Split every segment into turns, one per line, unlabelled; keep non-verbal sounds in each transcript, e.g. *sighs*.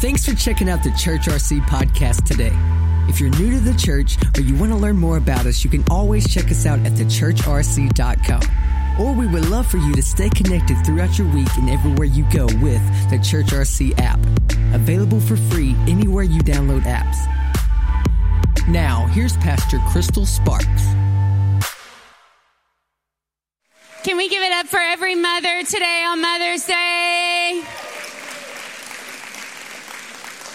Thanks for checking out the Church RC podcast today. If you're new to the church or you want to learn more about us, you can always check us out at thechurchrc.com. Or we would love for you to stay connected throughout your week and everywhere you go with the Church RC app. Available for free anywhere you download apps. Now, here's Pastor Crystal Sparks.
Can we give it up for every mother today on Mother's Day?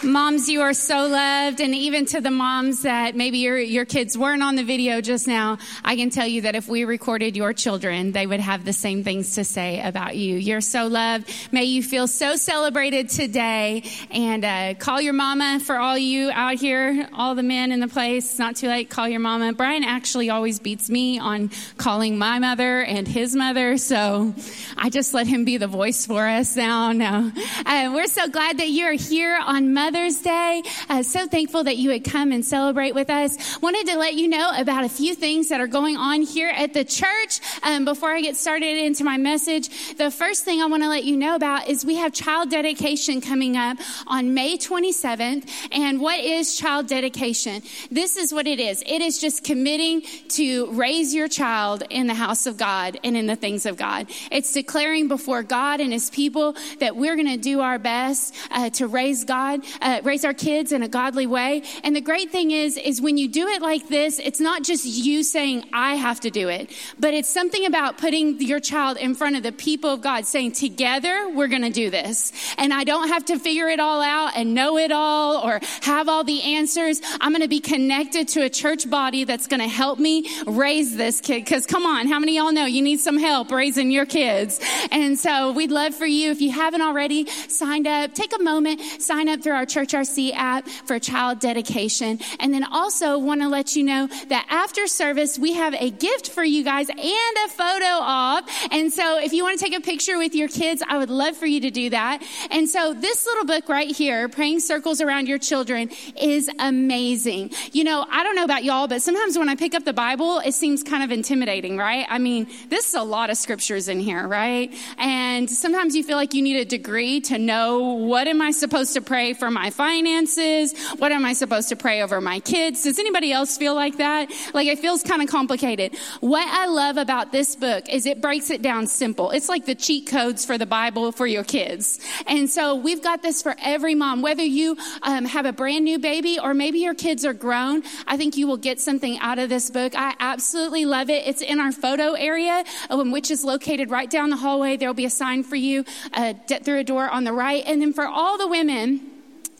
Moms, you are so loved. And even to the moms that maybe your, your kids weren't on the video just now, I can tell you that if we recorded your children, they would have the same things to say about you. You're so loved. May you feel so celebrated today. And uh, call your mama for all you out here, all the men in the place. It's not too late. Call your mama. Brian actually always beats me on calling my mother and his mother. So I just let him be the voice for us now. No. Uh, we're so glad that you're here on Mother Mother's Day. Uh, so thankful that you would come and celebrate with us. Wanted to let you know about a few things that are going on here at the church. Um, before I get started into my message, the first thing I want to let you know about is we have child dedication coming up on May 27th. And what is child dedication? This is what it is. It is just committing to raise your child in the house of God and in the things of God. It's declaring before God and his people that we're going to do our best uh, to raise God, uh, raise our kids in a godly way. And the great thing is, is when you do it like this, it's not just you saying, I have to do it, but it's something about putting your child in front of the people of God saying, together, we're going to do this. And I don't have to figure it all out and know it all or have all the answers. I'm going to be connected to a church body that's going to help me raise this kid. Cause come on, how many y'all know you need some help raising your kids? And so we'd love for you, if you haven't already signed up, take a moment, sign up through our Church RC app for child dedication. And then also want to let you know that after service, we have a gift for you guys and a photo op. And so if you want to take a picture with your kids, I would love for you to do that. And so this little book right here, Praying Circles Around Your Children, is amazing. You know, I don't know about y'all, but sometimes when I pick up the Bible, it seems kind of intimidating, right? I mean, this is a lot of scriptures in here, right? And sometimes you feel like you need a degree to know what am I supposed to pray for my finances? What am I supposed to pray over my kids? Does anybody else feel like that? Like it feels kind of complicated. What I love about this book is it breaks it down simple. It's like the cheat codes for the Bible for your kids. And so we've got this for every mom, whether you um, have a brand new baby or maybe your kids are grown. I think you will get something out of this book. I absolutely love it. It's in our photo area, um, which is located right down the hallway. There will be a sign for you uh, through a door on the right. And then for all the women,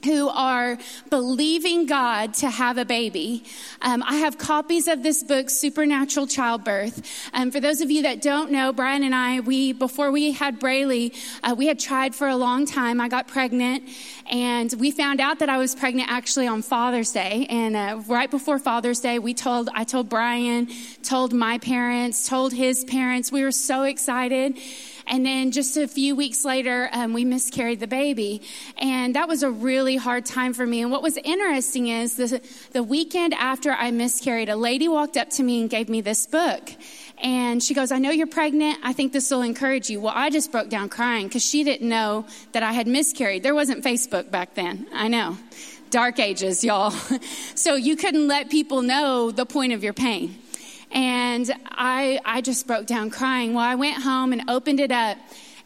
who are believing God to have a baby. Um, I have copies of this book, Supernatural Childbirth. Um, for those of you that don't know, Brian and I, we before we had Braylee, uh, we had tried for a long time. I got pregnant, and we found out that I was pregnant actually on Father's Day. And uh, right before Father's Day, we told I told Brian, told my parents, told his parents. We were so excited. And then just a few weeks later, um, we miscarried the baby. And that was a really hard time for me. And what was interesting is the, the weekend after I miscarried, a lady walked up to me and gave me this book. And she goes, I know you're pregnant. I think this will encourage you. Well, I just broke down crying because she didn't know that I had miscarried. There wasn't Facebook back then. I know. Dark ages, y'all. *laughs* so you couldn't let people know the point of your pain. And I, I just broke down crying. Well, I went home and opened it up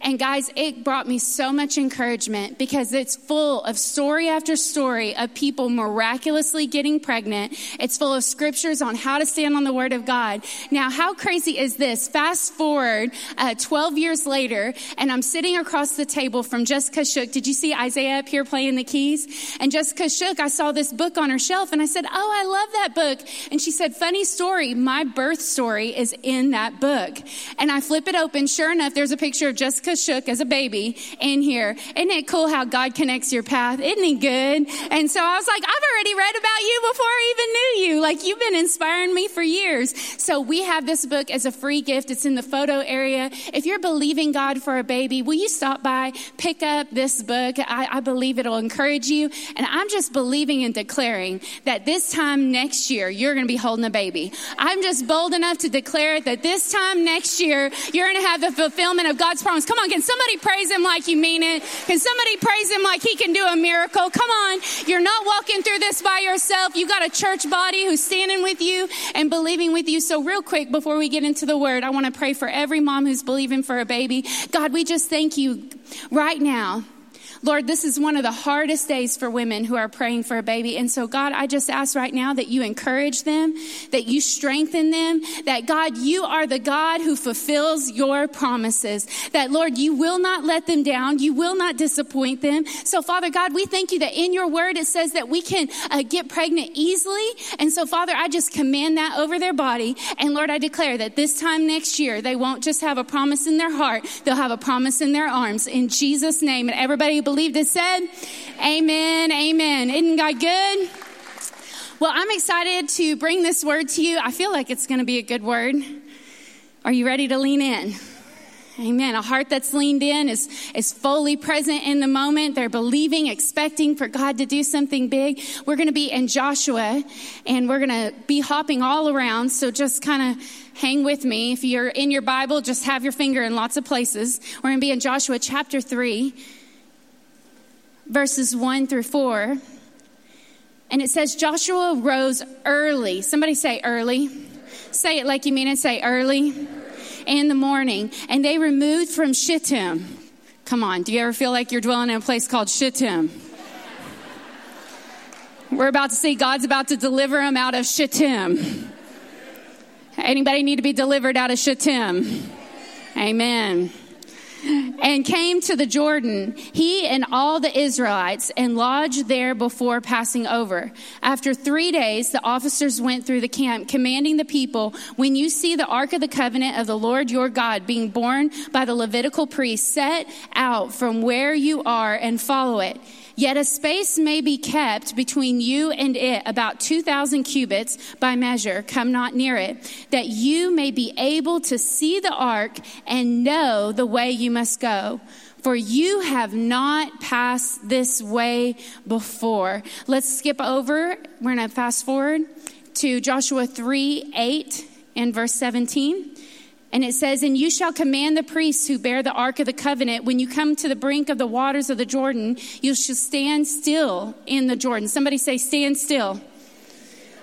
and guys, it brought me so much encouragement because it's full of story after story of people miraculously getting pregnant. It's full of scriptures on how to stand on the word of God. Now, how crazy is this? Fast forward uh, 12 years later, and I'm sitting across the table from Jessica Shook. Did you see Isaiah up here playing the keys? And Jessica Shook, I saw this book on her shelf and I said, Oh, I love that book. And she said, Funny story, my birth story is in that book. And I flip it open. Sure enough, there's a picture of Jessica Shook as a baby in here. Isn't it cool how God connects your path? Isn't he good? And so I was like, I've already read about you before I even knew you. Like you've been inspiring me for years. So we have this book as a free gift. It's in the photo area. If you're believing God for a baby, will you stop by, pick up this book? I, I believe it'll encourage you. And I'm just believing and declaring that this time next year, you're going to be holding a baby. I'm just bold enough to declare that this time next year, you're going to have the fulfillment of God's promise. Come on, can somebody praise him like you mean it? Can somebody praise him like he can do a miracle? Come on, you're not walking through this by yourself. You got a church body who's standing with you and believing with you. So, real quick, before we get into the word, I want to pray for every mom who's believing for a baby. God, we just thank you right now Lord, this is one of the hardest days for women who are praying for a baby. And so, God, I just ask right now that you encourage them, that you strengthen them, that God, you are the God who fulfills your promises. That, Lord, you will not let them down. You will not disappoint them. So, Father God, we thank you that in your word it says that we can uh, get pregnant easily. And so, Father, I just command that over their body. And Lord, I declare that this time next year, they won't just have a promise in their heart, they'll have a promise in their arms. In Jesus' name. And everybody believed it said? Amen. Amen. Isn't God good? Well, I'm excited to bring this word to you. I feel like it's going to be a good word. Are you ready to lean in? Amen. A heart that's leaned in is, is fully present in the moment. They're believing, expecting for God to do something big. We're going to be in Joshua and we're going to be hopping all around. So just kind of hang with me. If you're in your Bible, just have your finger in lots of places. We're going to be in Joshua chapter 3 verses 1 through 4. And it says, Joshua rose early. Somebody say early. Say it like you mean it. Say early in the morning. And they removed from Shittim. Come on, do you ever feel like you're dwelling in a place called Shittim? We're about to see God's about to deliver them out of Shittim. Anybody need to be delivered out of Shittim? Amen and came to the Jordan, he and all the Israelites, and lodged there before passing over. After three days, the officers went through the camp, commanding the people, When you see the ark of the covenant of the Lord your God being borne by the Levitical priest, set out from where you are and follow it. Yet a space may be kept between you and it, about 2,000 cubits by measure. Come not near it, that you may be able to see the ark and know the way you must go. For you have not passed this way before. Let's skip over. We're going to fast forward to Joshua 3 8 and verse 17. And it says, And you shall command the priests who bear the ark of the covenant, when you come to the brink of the waters of the Jordan, you shall stand still in the Jordan. Somebody say, Stand still.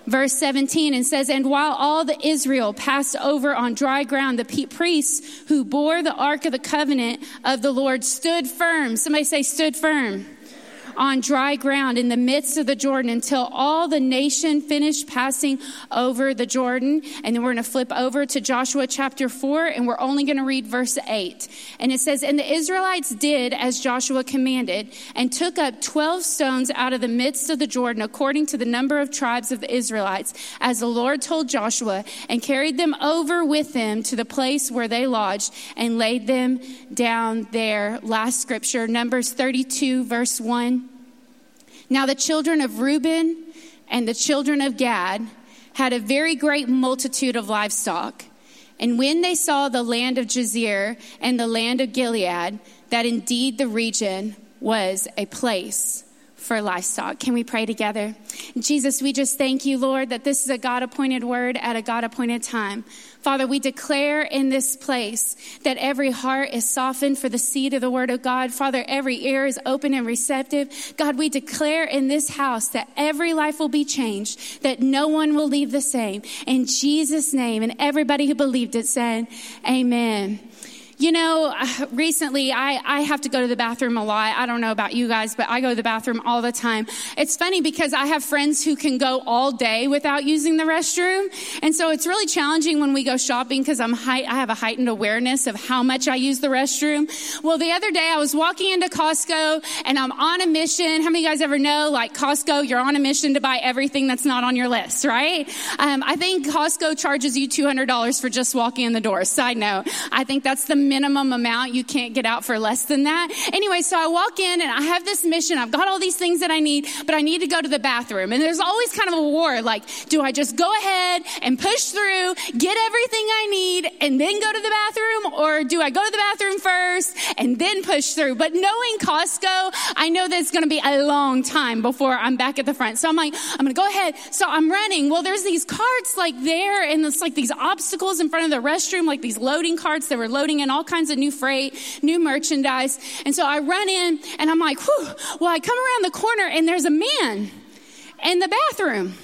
Verse 17, and says, And while all the Israel passed over on dry ground, the priests who bore the ark of the covenant of the Lord stood firm. Somebody say, Stood firm on dry ground in the midst of the Jordan until all the nation finished passing over the Jordan. And then we're going to flip over to Joshua chapter 4, and we're only going to read verse 8. And it says, And the Israelites did as Joshua commanded, and took up 12 stones out of the midst of the Jordan, according to the number of tribes of the Israelites, as the Lord told Joshua, and carried them over with them to the place where they lodged, and laid them down there. Last scripture, Numbers 32, verse 1. Now the children of Reuben and the children of Gad had a very great multitude of livestock. And when they saw the land of Jazer and the land of Gilead, that indeed the region was a place for livestock. Can we pray together? Jesus, we just thank you, Lord, that this is a God appointed word at a God appointed time. Father, we declare in this place that every heart is softened for the seed of the word of God. Father, every ear is open and receptive. God, we declare in this house that every life will be changed, that no one will leave the same. In Jesus' name, and everybody who believed it said, Amen. You know, *sighs* recently I, I have to go to the bathroom a lot. I don't know about you guys, but I go to the bathroom all the time. It's funny because I have friends who can go all day without using the restroom. And so it's really challenging when we go shopping because I'm I have a heightened awareness of how much I use the restroom. Well, the other day I was walking into Costco and I'm on a mission. How many of you guys ever know, like Costco, you're on a mission to buy everything that's not on your list, right? Um, I think Costco charges you $200 for just walking in the door. Side note, I think that's the minimum amount. You can't get out for less than that. Anyway, so I walk in and I have this mission. I've got all these things that I need, but I need to go to the bathroom. And there's always kind of a war. Like, do I just go ahead and push through, get everything I need, and then go to the bathroom? Or do I go to the bathroom first and then push through? But knowing Costco, I know that it's going to be a long time before I'm back at the front. So I'm like, I'm going to go ahead. So I'm running. Well, there's these carts like there, and it's like these obstacles in front of the restroom, like these loading carts that were loading in all all kinds of new freight, new merchandise. And so I run in and I'm like, whew. Well, I come around the corner and there's a man in the bathroom.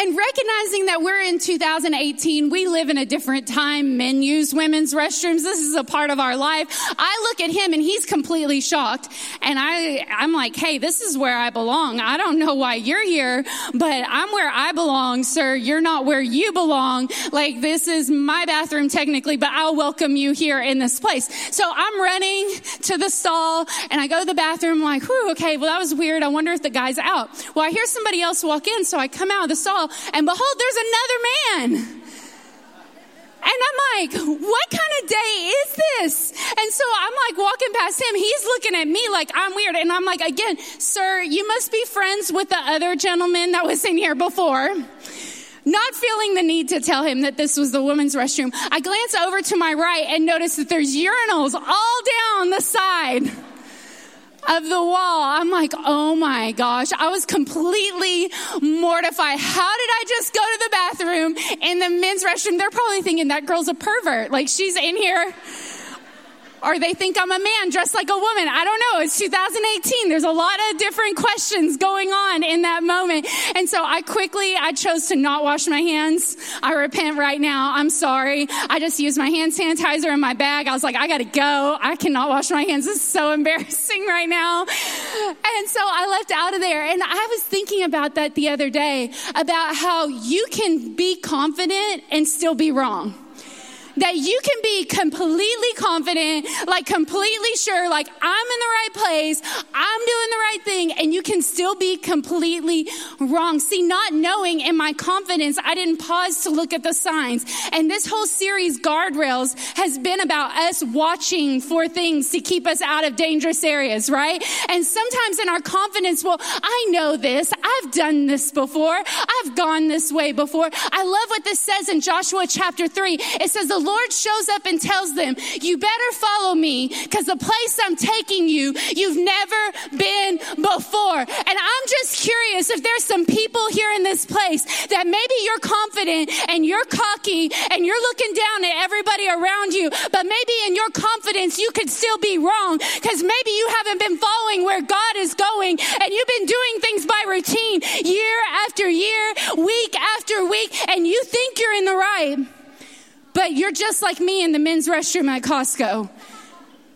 And recognizing that we're in 2018, we live in a different time. Men use women's restrooms. This is a part of our life. I look at him and he's completely shocked. And I, I'm like, hey, this is where I belong. I don't know why you're here, but I'm where I belong, sir. You're not where you belong. Like, this is my bathroom technically, but I'll welcome you here in this place. So I'm running to the stall and I go to the bathroom. Like, whew, okay, well, that was weird. I wonder if the guy's out. Well, I hear somebody else walk in. So I come out of the stall and behold, there's another man. And I'm like, what kind of day is this? And so I'm like walking past him. He's looking at me like I'm weird. And I'm like, again, sir, you must be friends with the other gentleman that was in here before. Not feeling the need to tell him that this was the women's restroom, I glance over to my right and notice that there's urinals all down the side of the wall. I'm like, oh my gosh. I was completely mortified. How did I just go to the bathroom in the men's restroom? They're probably thinking that girl's a pervert. Like she's in here or they think I'm a man dressed like a woman. I don't know. It's 2018. There's a lot of different questions going on in that moment. And so I quickly, I chose to not wash my hands. I repent right now. I'm sorry. I just used my hand sanitizer in my bag. I was like, I gotta go. I cannot wash my hands. This is so *laughs* embarrassing right now. And so I left out of there. And I was thinking about that the other day about how you can be confident and still be wrong that you can be completely confident, like completely sure, like I'm in the right place, I'm doing the right thing, and you can still be completely wrong. See, not knowing in my confidence, I didn't pause to look at the signs. And this whole series, Guardrails, has been about us watching for things to keep us out of dangerous areas, right? And sometimes in our confidence, well, I know this. I've done this before. I've gone this way before. I love what this says in Joshua chapter 3. It says, The Lord shows up and tells them, You better follow me because the place I'm taking you, you've never been before. And I'm just curious if there's some people here in this place that maybe you're confident and you're cocky and you're looking down at everybody around you, but maybe in your confidence you could still be wrong because maybe you haven't been following where God is going and you've been doing things by routine year after year, week after week, and you think you're in the right. But you're just like me in the men's restroom at Costco.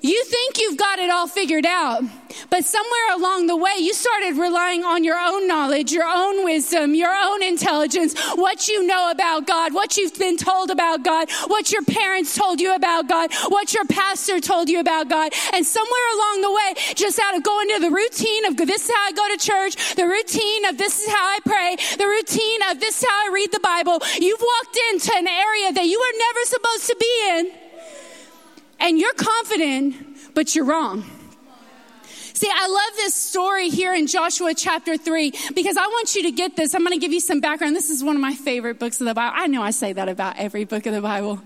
You think you've got it all figured out, but somewhere along the way, you started relying on your own knowledge, your own wisdom, your own intelligence, what you know about God, what you've been told about God, what your parents told you about God, what your pastor told you about God. And somewhere along the way, just out of going to the routine of this is how I go to church, the routine of this is how I pray, the routine of this is how I read the Bible, you've walked into an area that you were never supposed to be in and you're confident, but you're wrong. See, I love this story here in Joshua chapter 3 because I want you to get this. I'm going to give you some background. This is one of my favorite books of the Bible. I know I say that about every book of the Bible.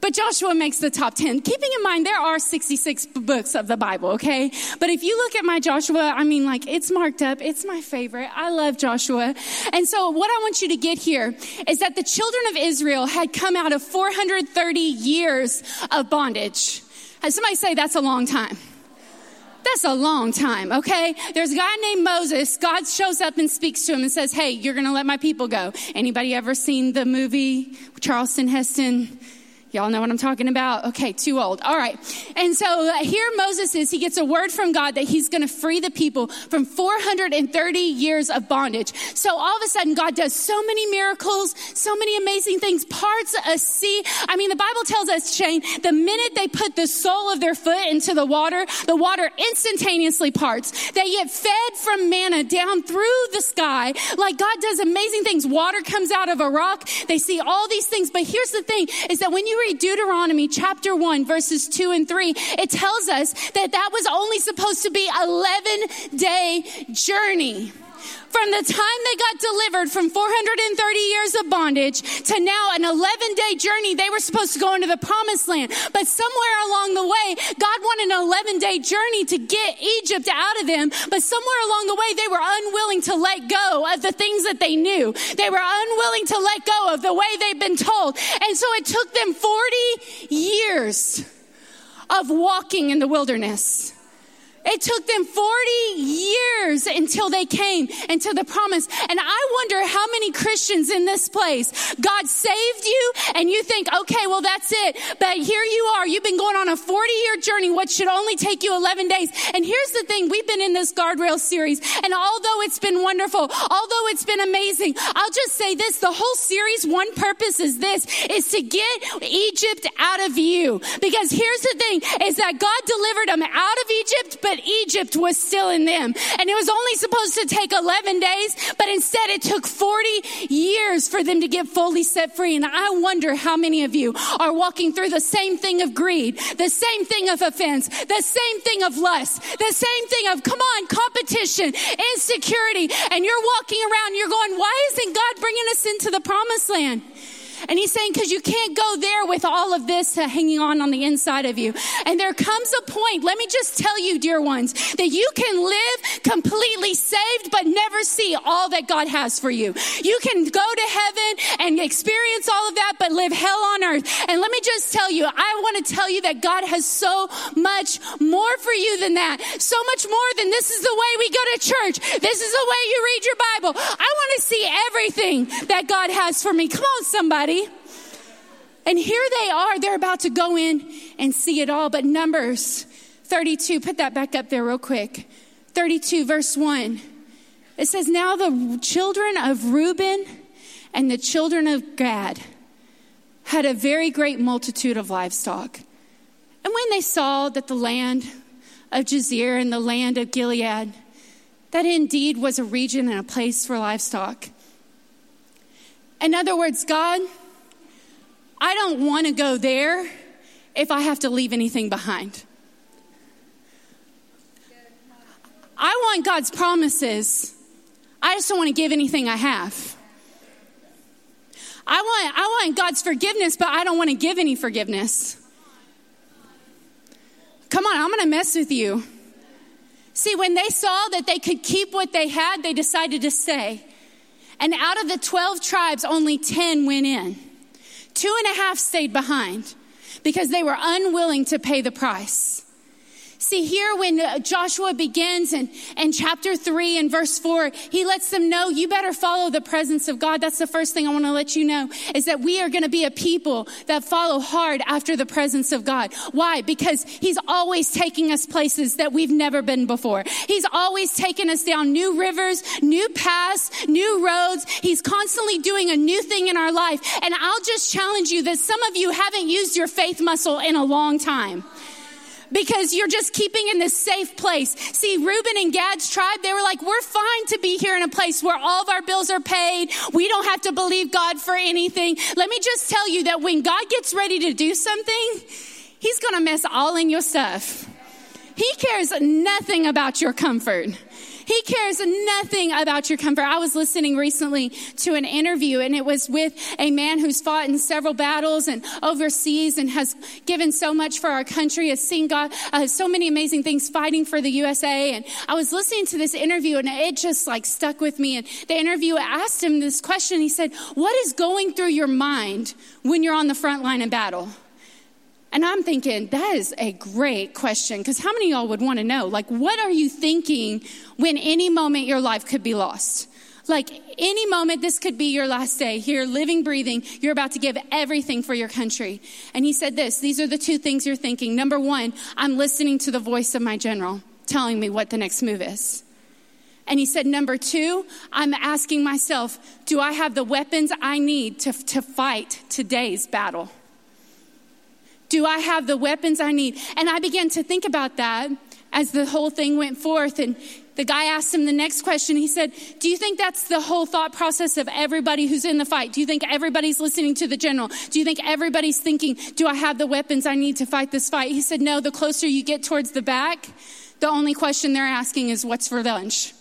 But Joshua makes the top 10. Keeping in mind, there are 66 books of the Bible, okay? But if you look at my Joshua, I mean, like, it's marked up. It's my favorite. I love Joshua. And so what I want you to get here is that the children of Israel had come out of 430 years of bondage. And somebody say that's a long time? That's a long time, okay? There's a guy named Moses. God shows up and speaks to him and says, Hey, you're gonna let my people go. Anybody ever seen the movie Charlton Heston? Y'all know what I'm talking about? Okay, too old. All right. And so uh, here Moses is, he gets a word from God that he's going to free the people from 430 years of bondage. So all of a sudden, God does so many miracles, so many amazing things, parts a sea. I mean, the Bible tells us, Shane, the minute they put the sole of their foot into the water, the water instantaneously parts. They get fed from manna down through the sky. Like God does amazing things. Water comes out of a rock. They see all these things. But here's the thing is that when you read Deuteronomy chapter 1, verses 2 and 3, it tells us that that was only supposed to be 11 day journey. From the time they got delivered from 430 years of bondage to now an 11 day journey, they were supposed to go into the promised land. But somewhere along the way, God wanted an 11 day journey to get Egypt out of them. But somewhere along the way, they were unwilling to let go of the things that they knew. They were unwilling to let go of the way they'd been told. And so it took them 40 years of walking in the wilderness. It took them 40 years until they came into the promise. And I wonder how many Christians in this place, God saved you and you think, okay, well, that's it. But here you are. You've been going on a 40 year journey, what should only take you 11 days. And here's the thing. We've been in this guardrail series. And although it's been wonderful, although it's been amazing, I'll just say this. The whole series, one purpose is this, is to get Egypt out of you. Because here's the thing, is that God delivered them out of Egypt, but Egypt was still in them. And it was only supposed to take 11 days, but instead it took 40 years for them to get fully set free. And I wonder how many of you are walking through the same thing of greed, the same thing of offense, the same thing of lust, the same thing of, come on, competition, insecurity. And you're walking around, you're going, why isn't God bringing us into the promised land? And he's saying, because you can't go there with all of this uh, hanging on on the inside of you. And there comes a point, let me just tell you, dear ones, that you can live completely saved, but never see all that God has for you. You can go to heaven and experience all of that, but live hell on earth. And let me just tell you, I want to tell you that God has so much more for you than that. So much more than this is the way we go to church. This is the way you read your Bible. I want to see everything that God has for me. Come on, somebody. And here they are. They're about to go in and see it all. But Numbers 32, put that back up there real quick. 32, verse 1. It says, Now the children of Reuben and the children of Gad had a very great multitude of livestock. And when they saw that the land of Jazer and the land of Gilead, that indeed was a region and a place for livestock, in other words, God, I don't want to go there if I have to leave anything behind. I want God's promises. I just don't want to give anything I have. I want, I want God's forgiveness, but I don't want to give any forgiveness. Come on, I'm going to mess with you. See, when they saw that they could keep what they had, they decided to stay. And out of the 12 tribes, only 10 went in. Two and a half stayed behind because they were unwilling to pay the price. See, here when uh, Joshua begins in, in chapter 3 and verse 4, he lets them know you better follow the presence of God. That's the first thing I want to let you know is that we are going to be a people that follow hard after the presence of God. Why? Because he's always taking us places that we've never been before. He's always taking us down new rivers, new paths, new roads. He's constantly doing a new thing in our life. And I'll just challenge you that some of you haven't used your faith muscle in a long time because you're just keeping in this safe place. See, Reuben and Gad's tribe, they were like, we're fine to be here in a place where all of our bills are paid. We don't have to believe God for anything. Let me just tell you that when God gets ready to do something, He's going to mess all in your stuff. He cares nothing about your comfort. He cares nothing about your comfort. I was listening recently to an interview and it was with a man who's fought in several battles and overseas and has given so much for our country, has seen God, uh, so many amazing things fighting for the USA. And I was listening to this interview and it just like stuck with me. And the interviewer asked him this question. He said, what is going through your mind when you're on the front line in battle? And I'm thinking, that is a great question because how many y'all would want to know? Like, what are you thinking when any moment your life could be lost? Like, any moment, this could be your last day here, living, breathing. You're about to give everything for your country. And he said this these are the two things you're thinking. Number one, I'm listening to the voice of my general telling me what the next move is. And he said, number two, I'm asking myself, do I have the weapons I need to, to fight today's battle? Do I have the weapons I need? And I began to think about that as the whole thing went forth. And the guy asked him the next question. He said, Do you think that's the whole thought process of everybody who's in the fight? Do you think everybody's listening to the general? Do you think everybody's thinking, Do I have the weapons I need to fight this fight? He said, No, the closer you get towards the back, the only question they're asking is, What's for lunch?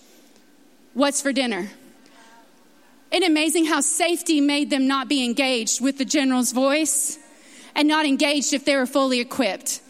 What's for dinner? Isn't it amazing how safety made them not be engaged with the general's voice and not engaged if they were fully equipped?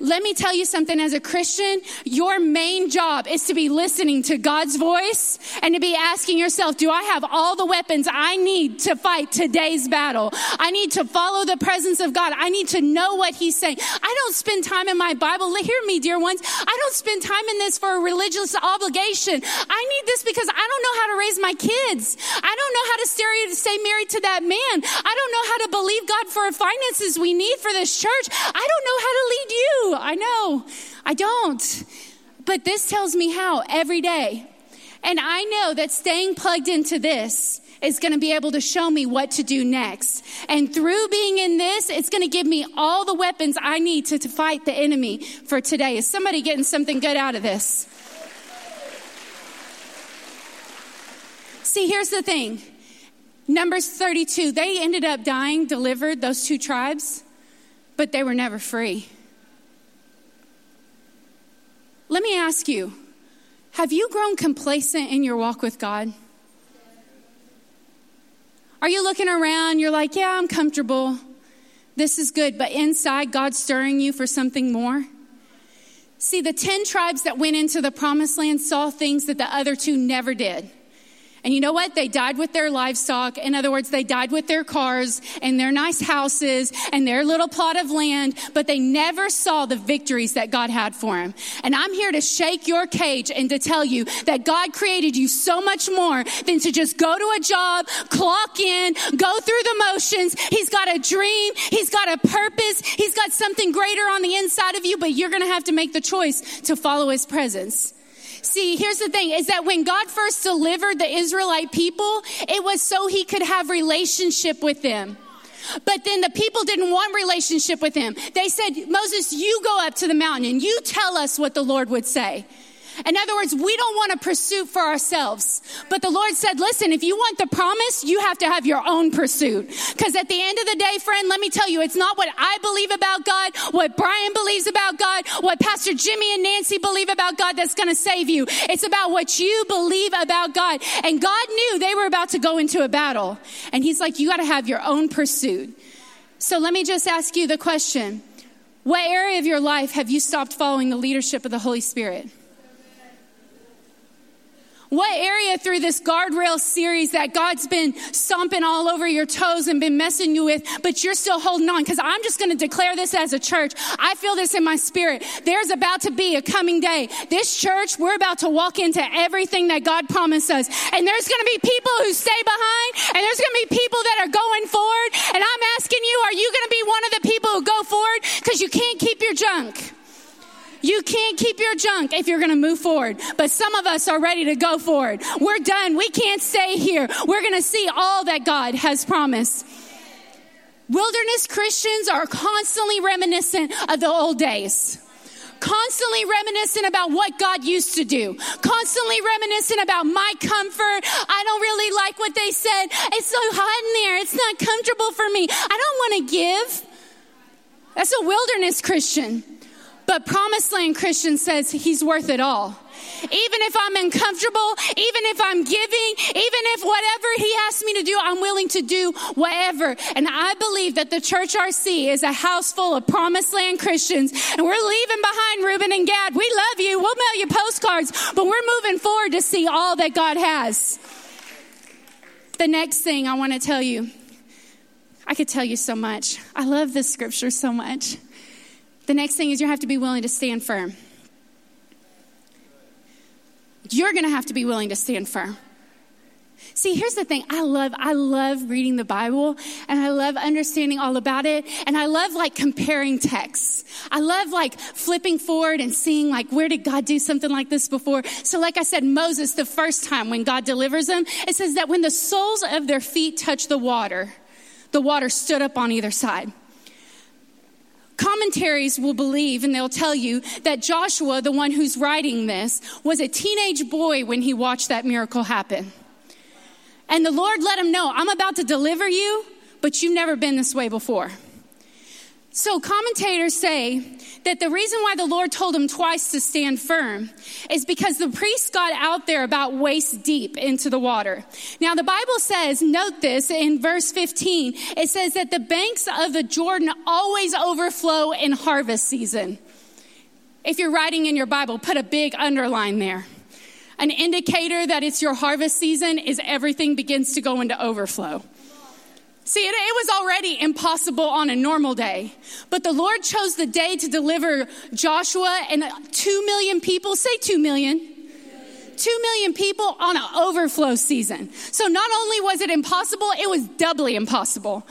Let me tell you something as a Christian, your main job is to be listening to God's voice and to be asking yourself, do I have all the weapons I need to fight today's battle? I need to follow the presence of God. I need to know what He's saying. I don't spend time in my Bible. Hear me, dear ones. I don't spend time in this for a religious obligation. I need this because I don't know how to raise my kids. I don't know how to stay, married to that man. I don't know how to believe God for finances we need for this church. I don't know how to lead you. I know. I don't. But this tells me how every day. And I know that staying plugged into this is going to be able to show me what to do next. And through being in this, it's going to give me all the weapons I need to, to fight the enemy for today. Is somebody getting something good out of this? See, here's the thing. Numbers 32, they ended up dying, delivered, those two tribes, but they were never free. Let me ask you have you grown complacent in your walk with God? Are you looking around? You're like, yeah, I'm comfortable. This is good. But inside, God's stirring you for something more? See, the 10 tribes that went into the promised land saw things that the other two never did. And you know what? They died with their livestock. In other words, they died with their cars and their nice houses and their little plot of land, but they never saw the victories that God had for them. And I'm here to shake your cage and to tell you that God created you so much more than to just go to a job, clock in, go through the motions. He's got a dream. He's got a purpose. He's got something greater on the inside of you, but you're going to have to make the choice to follow his presence. See, here's the thing is that when God first delivered the Israelite people, it was so he could have relationship with them. But then the people didn't want relationship with him. They said, Moses, you go up to the mountain and you tell us what the Lord would say. In other words, we don't want a pursuit for ourselves. But the Lord said, listen, if you want the promise, you have to have your own pursuit. Because at the end of the day, friend, let me tell you, it's not what I believe about God, what Brian believes about God, what Pastor Jimmy and Nancy believe about God that's going to save you. It's about what you believe about God. And God knew they were about to go into a battle. And He's like, you got to have your own pursuit. So let me just ask you the question. What area of your life have you stopped following the leadership of the Holy Spirit? What area through this guardrail series that God's been stomping all over your toes and been messing you with, but you're still holding on? Because I'm just going to declare this as a church. I feel this in my spirit. There's about to be a coming day. This church, we're about to walk into everything that God promised us. And there's going to be people who stay behind, and there's going to be people that are going forward. And I'm asking you, are you going to be one of the people who go forward? Because you can't keep your junk. You can't keep your junk if you're going to move forward. But some of us are ready to go forward. We're done. We can't stay here. We're going to see all that God has promised. Wilderness Christians are constantly reminiscent of the old days constantly reminiscent about what God used to do, constantly reminiscent about my comfort. I don't really like what they said. It's so hot in there. It's not comfortable for me. I don't want to give. That's a wilderness Christian. But Promised Land Christian says he's worth it all. Even if I'm uncomfortable, even if I'm giving, even if whatever he asks me to do, I'm willing to do whatever. And I believe that the Church RC is a house full of Promised Land Christians. And we're leaving behind Reuben and Gad. We love you. We'll mail you postcards, but we're moving forward to see all that God has. The next thing I want to tell you, I could tell you so much. I love this scripture so much. The next thing is you have to be willing to stand firm. You're going to have to be willing to stand firm. See, here's the thing. I love, I love reading the Bible and I love understanding all about it. And I love like comparing texts. I love like flipping forward and seeing like, where did God do something like this before? So like I said, Moses, the first time when God delivers them, it says that when the soles of their feet touched the water, the water stood up on either side commentaries will believe and they'll tell you that Joshua, the one who's writing this, was a teenage boy when he watched that miracle happen. And the Lord let him know, I'm about to deliver you, but you've never been this way before. So commentators say that the reason why the Lord told him twice to stand firm is because the priest got out there about waist deep into the water. Now the Bible says, note this in verse 15, it says that the banks of the Jordan always overflow in harvest season. If you're writing in your Bible, put a big underline there. An indicator that it's your harvest season is everything begins to go into overflow. See, it, it, was already impossible on a normal day, but the Lord chose the day to deliver Joshua and uh, two million people, say two million, two million people on an overflow season. So not only was it impossible, it was doubly impossible.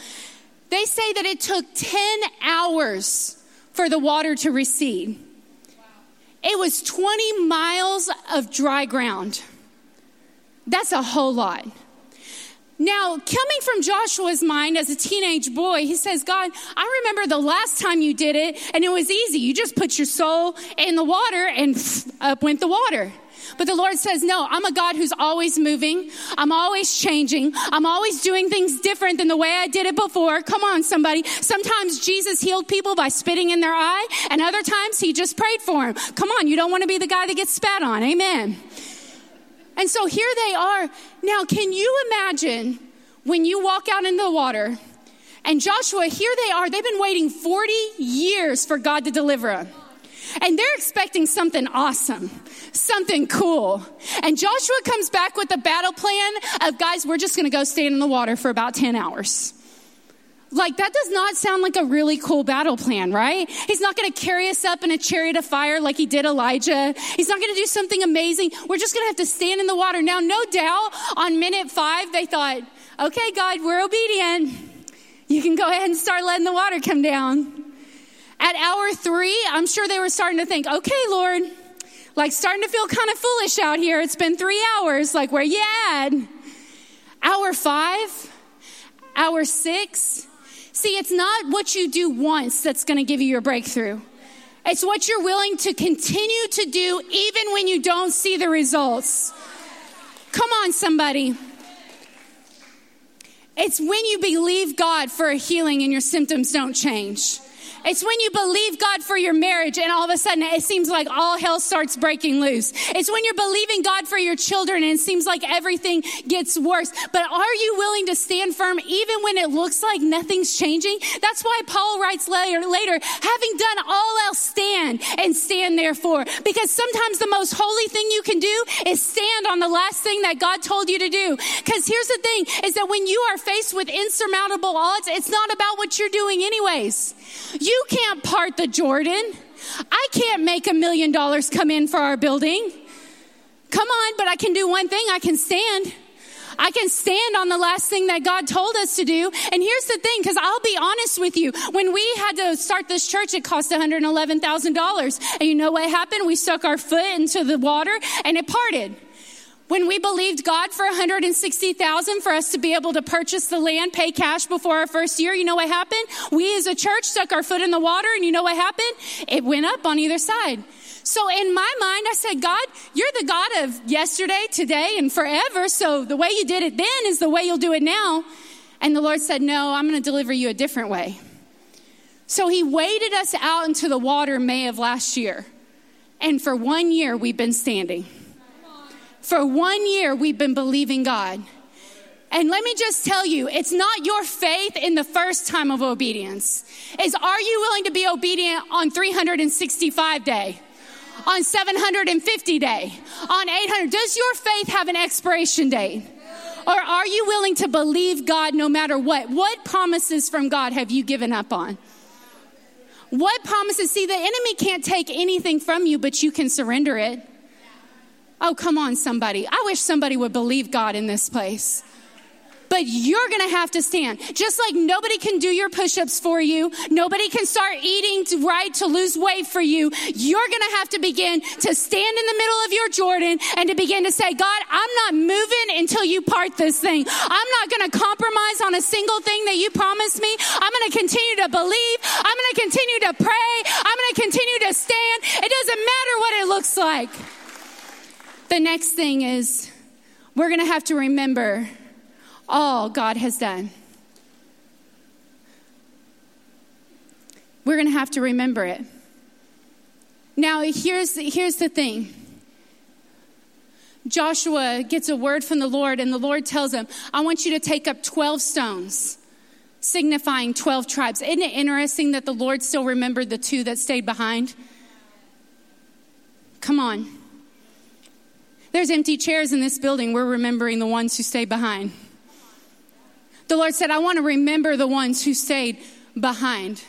They say that it took 10 hours for the water to recede. It was 20 miles of dry ground. That's a whole lot. Now, coming from Joshua's mind as a teenage boy, he says, God, I remember the last time you did it, and it was easy. You just put your sole in the water, and up went the water. But the Lord says, No, I'm a God who's always moving. I'm always changing. I'm always doing things different than the way I did it before. Come on, somebody. Sometimes Jesus healed people by spitting in their eye, and other times he just prayed for them. Come on, you don't want to be the guy that gets spat on. Amen. And so here they are. Now, can you imagine when you walk out in the water and Joshua, here they are. They've been waiting 40 years for God to deliver them. And they're expecting something awesome, something cool. And Joshua comes back with a battle plan of guys, we're just going to go stand in the water for about 10 hours. Like, that does not sound like a really cool battle plan, right? He's not going to carry us up in a chariot of fire like he did Elijah. He's not going to do something amazing. We're just going to have to stand in the water. Now, no doubt on minute five, they thought, okay, God, we're obedient. You can go ahead and start letting the water come down. At hour three, I'm sure they were starting to think, okay, Lord, like starting to feel kind of foolish out here. It's been three hours. Like, where you at? Hour five, hour six, See, it's not what you do once that's going to give you your breakthrough. It's what you're willing to continue to do even when you don't see the results. Come on, somebody. It's when you believe God for a healing and your symptoms don't change. It's when you believe God for your marriage and all of a sudden it seems like all hell starts breaking loose. It's when you're believing God for your children and it seems like everything gets worse. But are you willing to stand firm even when it looks like nothing's changing? That's why Paul writes later, later, having done all else stand and stand therefore. Because sometimes the most holy thing you can do is stand on the last thing that God told you to do. Because here's the thing is that when you are faced with insurmountable odds, it's not about what you're doing anyways. You you can't part the Jordan. I can't make a million dollars come in for our building. Come on, but I can do one thing I can stand. I can stand on the last thing that God told us to do. And here's the thing, because I'll be honest with you. When we had to start this church, it cost $111,000. And you know what happened? We stuck our foot into the water and it parted. When we believed God for 160,000 for us to be able to purchase the land, pay cash before our first year, you know what happened? We as a church stuck our foot in the water and you know what happened? It went up on either side. So in my mind, I said, God, you're the God of yesterday, today, and forever. So the way you did it then is the way you'll do it now. And the Lord said, no, I'm going to deliver you a different way. So he waded us out into the water May of last year. And for one year, we've been standing. For one year, we've been believing God. And let me just tell you, it's not your faith in the first time of obedience. Is are you willing to be obedient on 365 day? On 750 day? On 800? Does your faith have an expiration date? Or are you willing to believe God no matter what? What promises from God have you given up on? What promises? See, the enemy can't take anything from you, but you can surrender it. Oh, come on, somebody. I wish somebody would believe God in this place. But you're gonna have to stand. Just like nobody can do your push ups for you, nobody can start eating right to lose weight for you. You're gonna have to begin to stand in the middle of your Jordan and to begin to say, God, I'm not moving until you part this thing. I'm not gonna compromise on a single thing that you promised me. I'm gonna continue to believe. I'm gonna continue to pray. I'm gonna continue to stand. It doesn't matter what it looks like. The next thing is we're going to have to remember all God has done. we're going to have to remember it. Now, here's, here's the thing. Joshua gets a word from the Lord, and the Lord tells him, I want you to take up 12 stones, signifying 12 tribes. Isn't it interesting that the Lord still remembered the two that stayed behind? Come on. There's empty chairs in this building. We're remembering the ones who stayed behind. The Lord said, I want to remember the ones who stayed behind.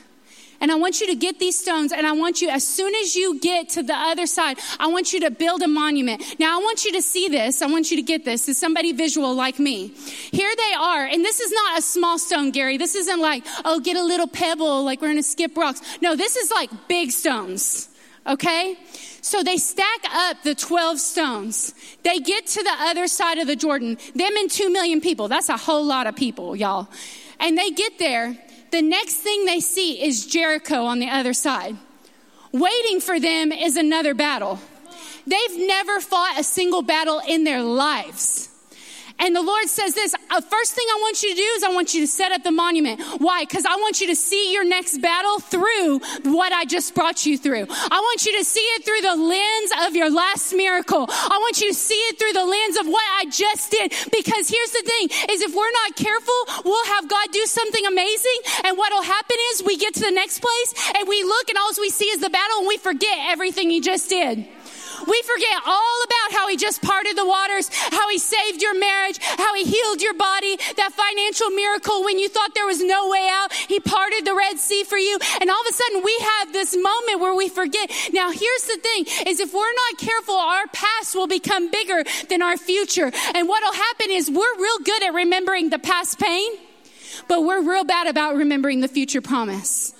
And I want you to get these stones, and I want you, as soon as you get to the other side, I want you to build a monument. Now, I want you to see this. I want you to get this. Is somebody visual like me? Here they are, and this is not a small stone, Gary. This isn't like, oh, get a little pebble, like we're gonna skip rocks. No, this is like big stones, okay? So they stack up the 12 stones. They get to the other side of the Jordan, them and 2 million people. That's a whole lot of people, y'all. And they get there, the next thing they see is Jericho on the other side. Waiting for them is another battle. They've never fought a single battle in their lives. And the Lord says this uh, first thing I want you to do is I want you to set up the monument. Why? Because I want you to see your next battle through what I just brought you through. I want you to see it through the lens of your last miracle. I want you to see it through the lens of what I just did. Because here's the thing is if we're not careful, we'll have God do something amazing. And what'll happen is we get to the next place and we look and all we see is the battle and we forget everything he just did. We forget all about how He just parted the waters, how He saved your marriage, how He healed your body, that financial miracle when you thought there was no way out. He parted the Red Sea for you. And all of a sudden we have this moment where we forget. Now here's the thing is if we're not careful, our past will become bigger than our future. And what'll happen is we're real good at remembering the past pain, but we're real bad about remembering the future promise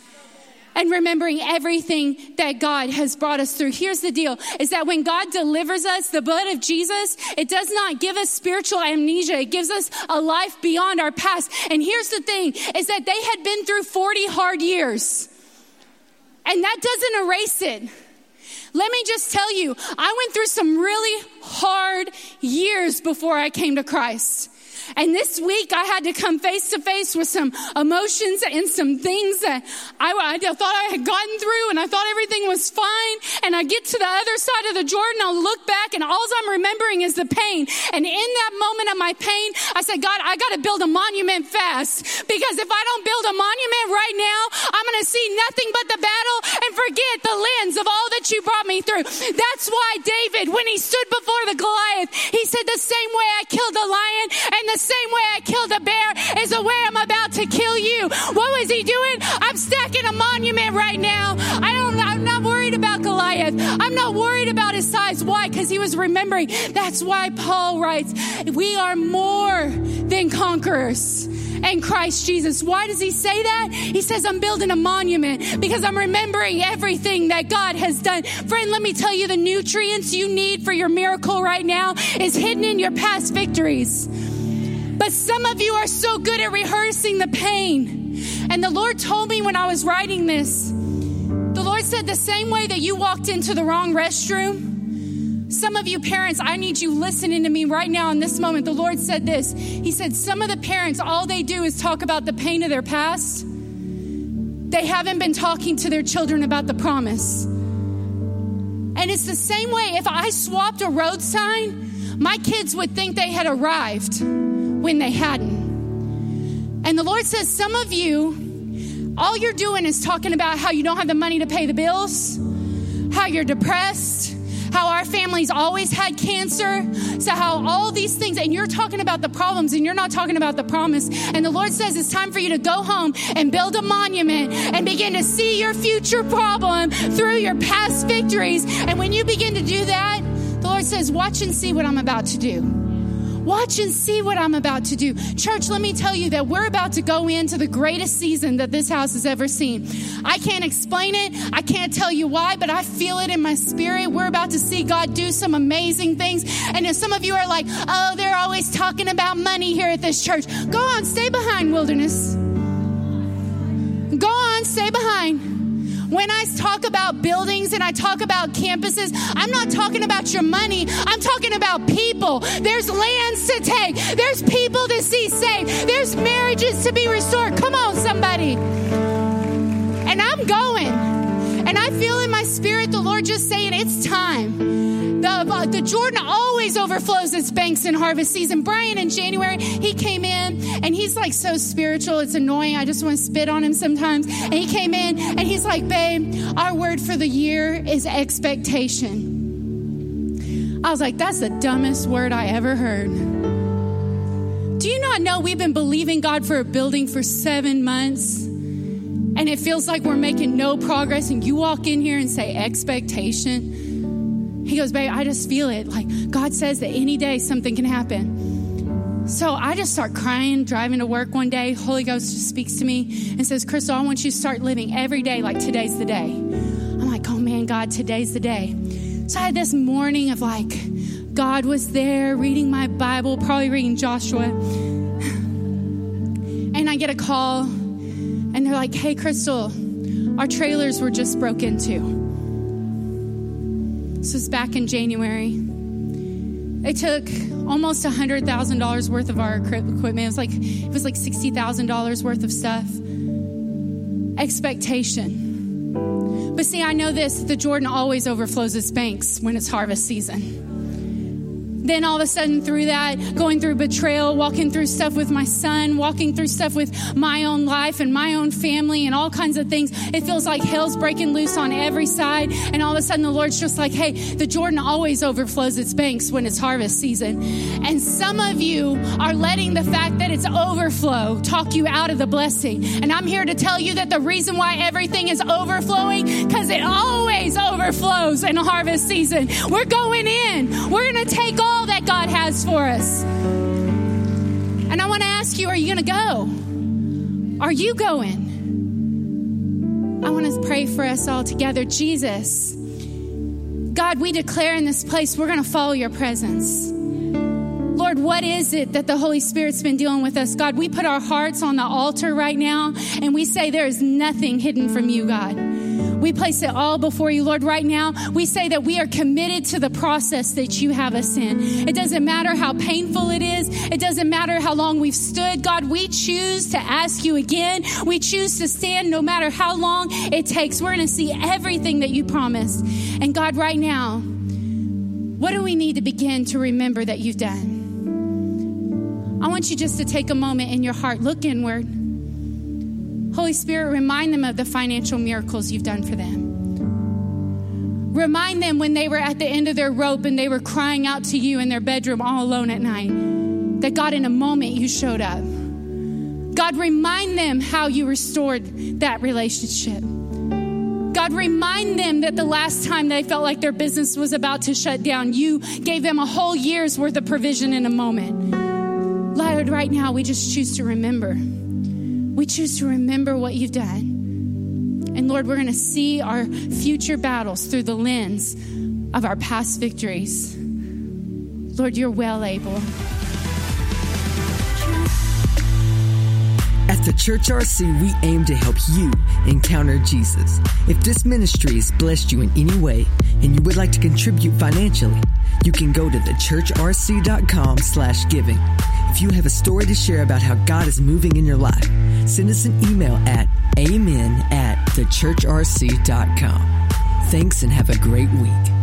and remembering everything that God has brought us through. Here's the deal is that when God delivers us, the blood of Jesus, it does not give us spiritual amnesia. It gives us a life beyond our past. And here's the thing is that they had been through 40 hard years. And that doesn't erase it. Let me just tell you, I went through some really hard years before I came to Christ. And this week I had to come face to face with some emotions and some things that I, I, thought I had gotten through and I thought everything was fine. And I get to the other side of the Jordan, I'll look back and all I'm remembering is the pain. And in that moment of my pain, I said, God, I got to build a monument fast because if I don't build a monument right now, I'm going to see nothing but the battle and forget the lens of all that you brought me through. That's why David, when he stood before the Goliath, he said, the same way I killed the lion and the same way I killed a bear is the way I'm about to kill you. What was he doing? I'm stacking a monument right now. I don't, I'm not worried about Goliath. I'm not worried about his size. Why? Because he was remembering. That's why Paul writes, we are more than conquerors in Christ Jesus. Why does he say that? He says, I'm building a monument because I'm remembering everything that God has done. Friend, let me tell you the nutrients you need for your miracle right now is hidden in your past victories. But some of you are so good at rehearsing the pain. And the Lord told me when I was writing this, the Lord said, the same way that you walked into the wrong restroom, some of you parents, I need you listening to me right now in this moment. The Lord said this. He said, Some of the parents, all they do is talk about the pain of their past. They haven't been talking to their children about the promise. And it's the same way if I swapped a road sign, my kids would think they had arrived when they hadn't. And the Lord says, Some of you, all you're doing is talking about how you don't have the money to pay the bills, how you're depressed, how our families always had cancer, so how all these things, and you're talking about the problems and you're not talking about the promise. And the Lord says it's time for you to go home and build a monument and begin to see your future problem through your past victories. And when you begin to do that, the Lord says, Watch and see what I'm about to do. Watch and see what I'm about to do. Church, let me tell you that we're about to go into the greatest season that this house has ever seen. I can't explain it. I can't tell you why, but I feel it in my spirit. We're about to see God do some amazing things. And if some of you are like, oh, they're always talking about money here at this church, go on, stay behind, wilderness. Go on, stay behind. When I talk about buildings and I talk about campuses, I'm not talking about your money. I'm talking about people. There's lands to take. There's people to see saved. There's marriages to be restored. Come on, somebody. And I'm going. And I feel in my spirit just saying, it's time. The, uh, the Jordan always overflows its banks in harvest season. Brian in January, he came in and he's like so spiritual. It's annoying. I just want to spit on him sometimes. And he came in and he's like, babe, our word for the year is expectation. I was like, that's the dumbest word I ever heard. Do you not know we've been believing God for a building for seven months? And it feels like we're making no progress, and you walk in here and say expectation. He goes, Babe, I just feel it. Like God says that any day something can happen. So I just start crying, driving to work one day. Holy Ghost just speaks to me and says, Crystal, I want you to start living every day like today's the day. I'm like, oh man, God, today's the day. So I had this morning of like, God was there reading my Bible, probably reading Joshua. *laughs* And I get a call, and they're like, hey, Crystal, our trailers were just broke into. This was back in January. They took almost $100,000 worth of our equipment. It was like, it was like $60,000 worth of stuff. Expectation but see, I know this the Jordan always overflows its banks when it's harvest season. Then all of a sudden, through that, going through betrayal, walking through stuff with my son, walking through stuff with my own life and my own family and all kinds of things, it feels like hell's breaking loose on every side. And all of a sudden, the Lord's just like, hey, the Jordan always overflows its banks when it's harvest season. And some of you are letting the fact that it's overflow talk you out of the blessing. And I'm here to tell you that the reason why everything is overflowing, because it always overflows in harvest season. We're going in, we're going to take all all that God has for us. And I want to ask you are you going to go? Are you going? I want to pray for us all together. Jesus, God, we declare in this place we're going to follow your presence. Lord, what is it that the Holy Spirit's been dealing with us? God, we put our hearts on the altar right now and we say there is nothing hidden from you, God. We place it all before you, Lord, right now. We say that we are committed to the process that you have us in. It doesn't matter how painful it is, it doesn't matter how long we've stood. God, we choose to ask you again. We choose to stand no matter how long it takes. We're going to see everything that you promised. And God, right now, what do we need to begin to remember that you've done? I want you just to take a moment in your heart, look inward. Holy Spirit, remind them of the financial miracles you've done for them. Remind them when they were at the end of their rope and they were crying out to you in their bedroom all alone at night, that God, in a moment, you showed up. God, remind them how you restored that relationship. God, remind them that the last time they felt like their business was about to shut down, you gave them a whole year's worth of provision in a moment. Lord, right now, we just choose to remember. We choose to remember what you've done. And Lord, we're going to see our future battles through the lens of our past victories. Lord, you're well able.
At the Church RC, we aim to help you encounter Jesus. If this ministry has blessed you in any way and you would like to contribute financially, you can go to thechurchrc.com slash giving. If you have a story to share about how God is moving in your life, send us an email at amen at thechurchrc.com. Thanks and have a great week.